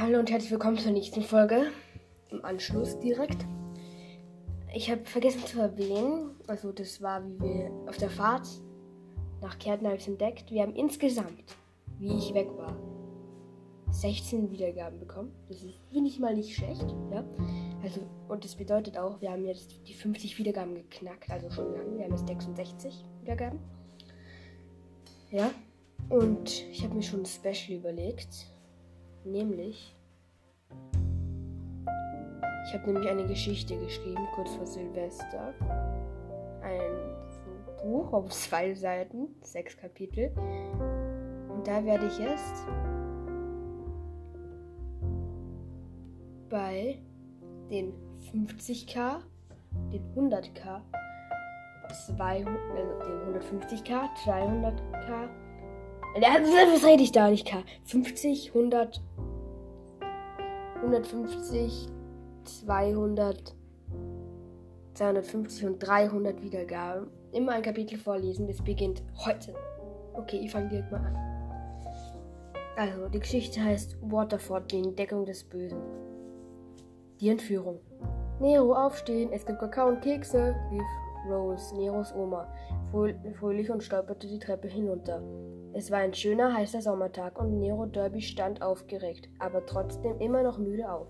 Hallo und herzlich willkommen zur nächsten Folge. Im Anschluss direkt. Ich habe vergessen zu erwähnen, also das war, wie wir auf der Fahrt nach Kärnten entdeckt. Wir haben insgesamt, wie ich weg war, 16 Wiedergaben bekommen. Das ist, finde ich mal nicht schlecht, ja. Also, und das bedeutet auch, wir haben jetzt die 50 Wiedergaben geknackt, also schon lange. Wir haben jetzt 66 Wiedergaben. Ja. Und ich habe mir schon ein Special überlegt. Nämlich. Ich habe nämlich eine Geschichte geschrieben, kurz vor Silvester. Ein Buch auf zwei Seiten, sechs Kapitel. Und da werde ich jetzt bei den 50k, den 100k, 200, also den 150k, 200k, was rede ich da nicht K? 50, 100, 150, 200, 250 und 300 Wiedergaben. Immer ein Kapitel vorlesen. Das beginnt heute. Okay, ich fange direkt mal an. Also, die Geschichte heißt Waterford, die Entdeckung des Bösen. Die Entführung. Nero, aufstehen, es gibt Kakao und Kekse, rief Rose, Neros Oma, fröhlich und stolperte die Treppe hinunter. Es war ein schöner, heißer Sommertag und Nero Derby stand aufgeregt, aber trotzdem immer noch müde auf.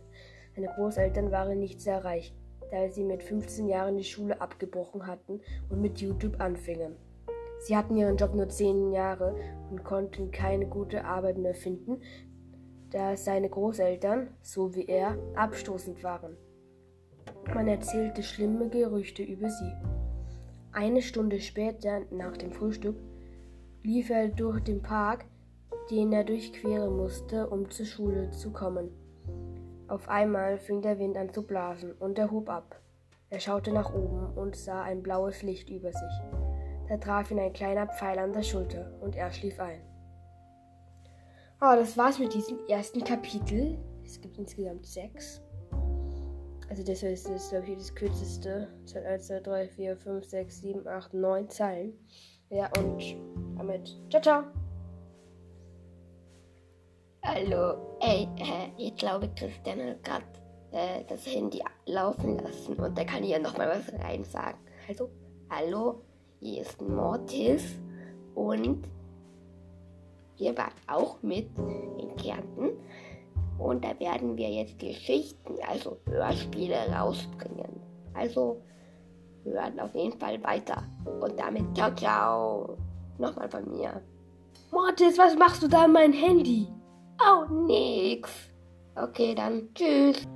Seine Großeltern waren nicht sehr reich, da sie mit 15 Jahren die Schule abgebrochen hatten und mit YouTube anfingen. Sie hatten ihren Job nur 10 Jahre und konnten keine gute Arbeit mehr finden, da seine Großeltern, so wie er, abstoßend waren. Man erzählte schlimme Gerüchte über sie. Eine Stunde später, nach dem Frühstück, lief er durch den Park, den er durchqueren musste, um zur Schule zu kommen. Auf einmal fing der Wind an zu blasen und er hob ab. Er schaute nach oben und sah ein blaues Licht über sich. Da traf ihn ein kleiner Pfeil an der Schulter und er schlief ein. Oh, das war's mit diesem ersten Kapitel. Es gibt insgesamt sechs. Also das ist, das glaube ich, das kürzeste. Es hat 1, 2, 3, 4, 5, 6, 7, 8, 9 Zeilen. Ja, und damit. Ciao, ciao. Hallo, ey, äh, ich glaube, Christian hat gerade äh, das Handy laufen lassen und da kann ich ja nochmal was rein sagen. Also, hallo, hier ist Mortis und wir waren auch mit in Kärnten und da werden wir jetzt Geschichten, also Hörspiele rausbringen. Also hören auf jeden Fall weiter. Und damit ciao, ciao. Nochmal von mir. Mortis, was machst du da an mein Handy? Oh, nix. Okay, dann tschüss.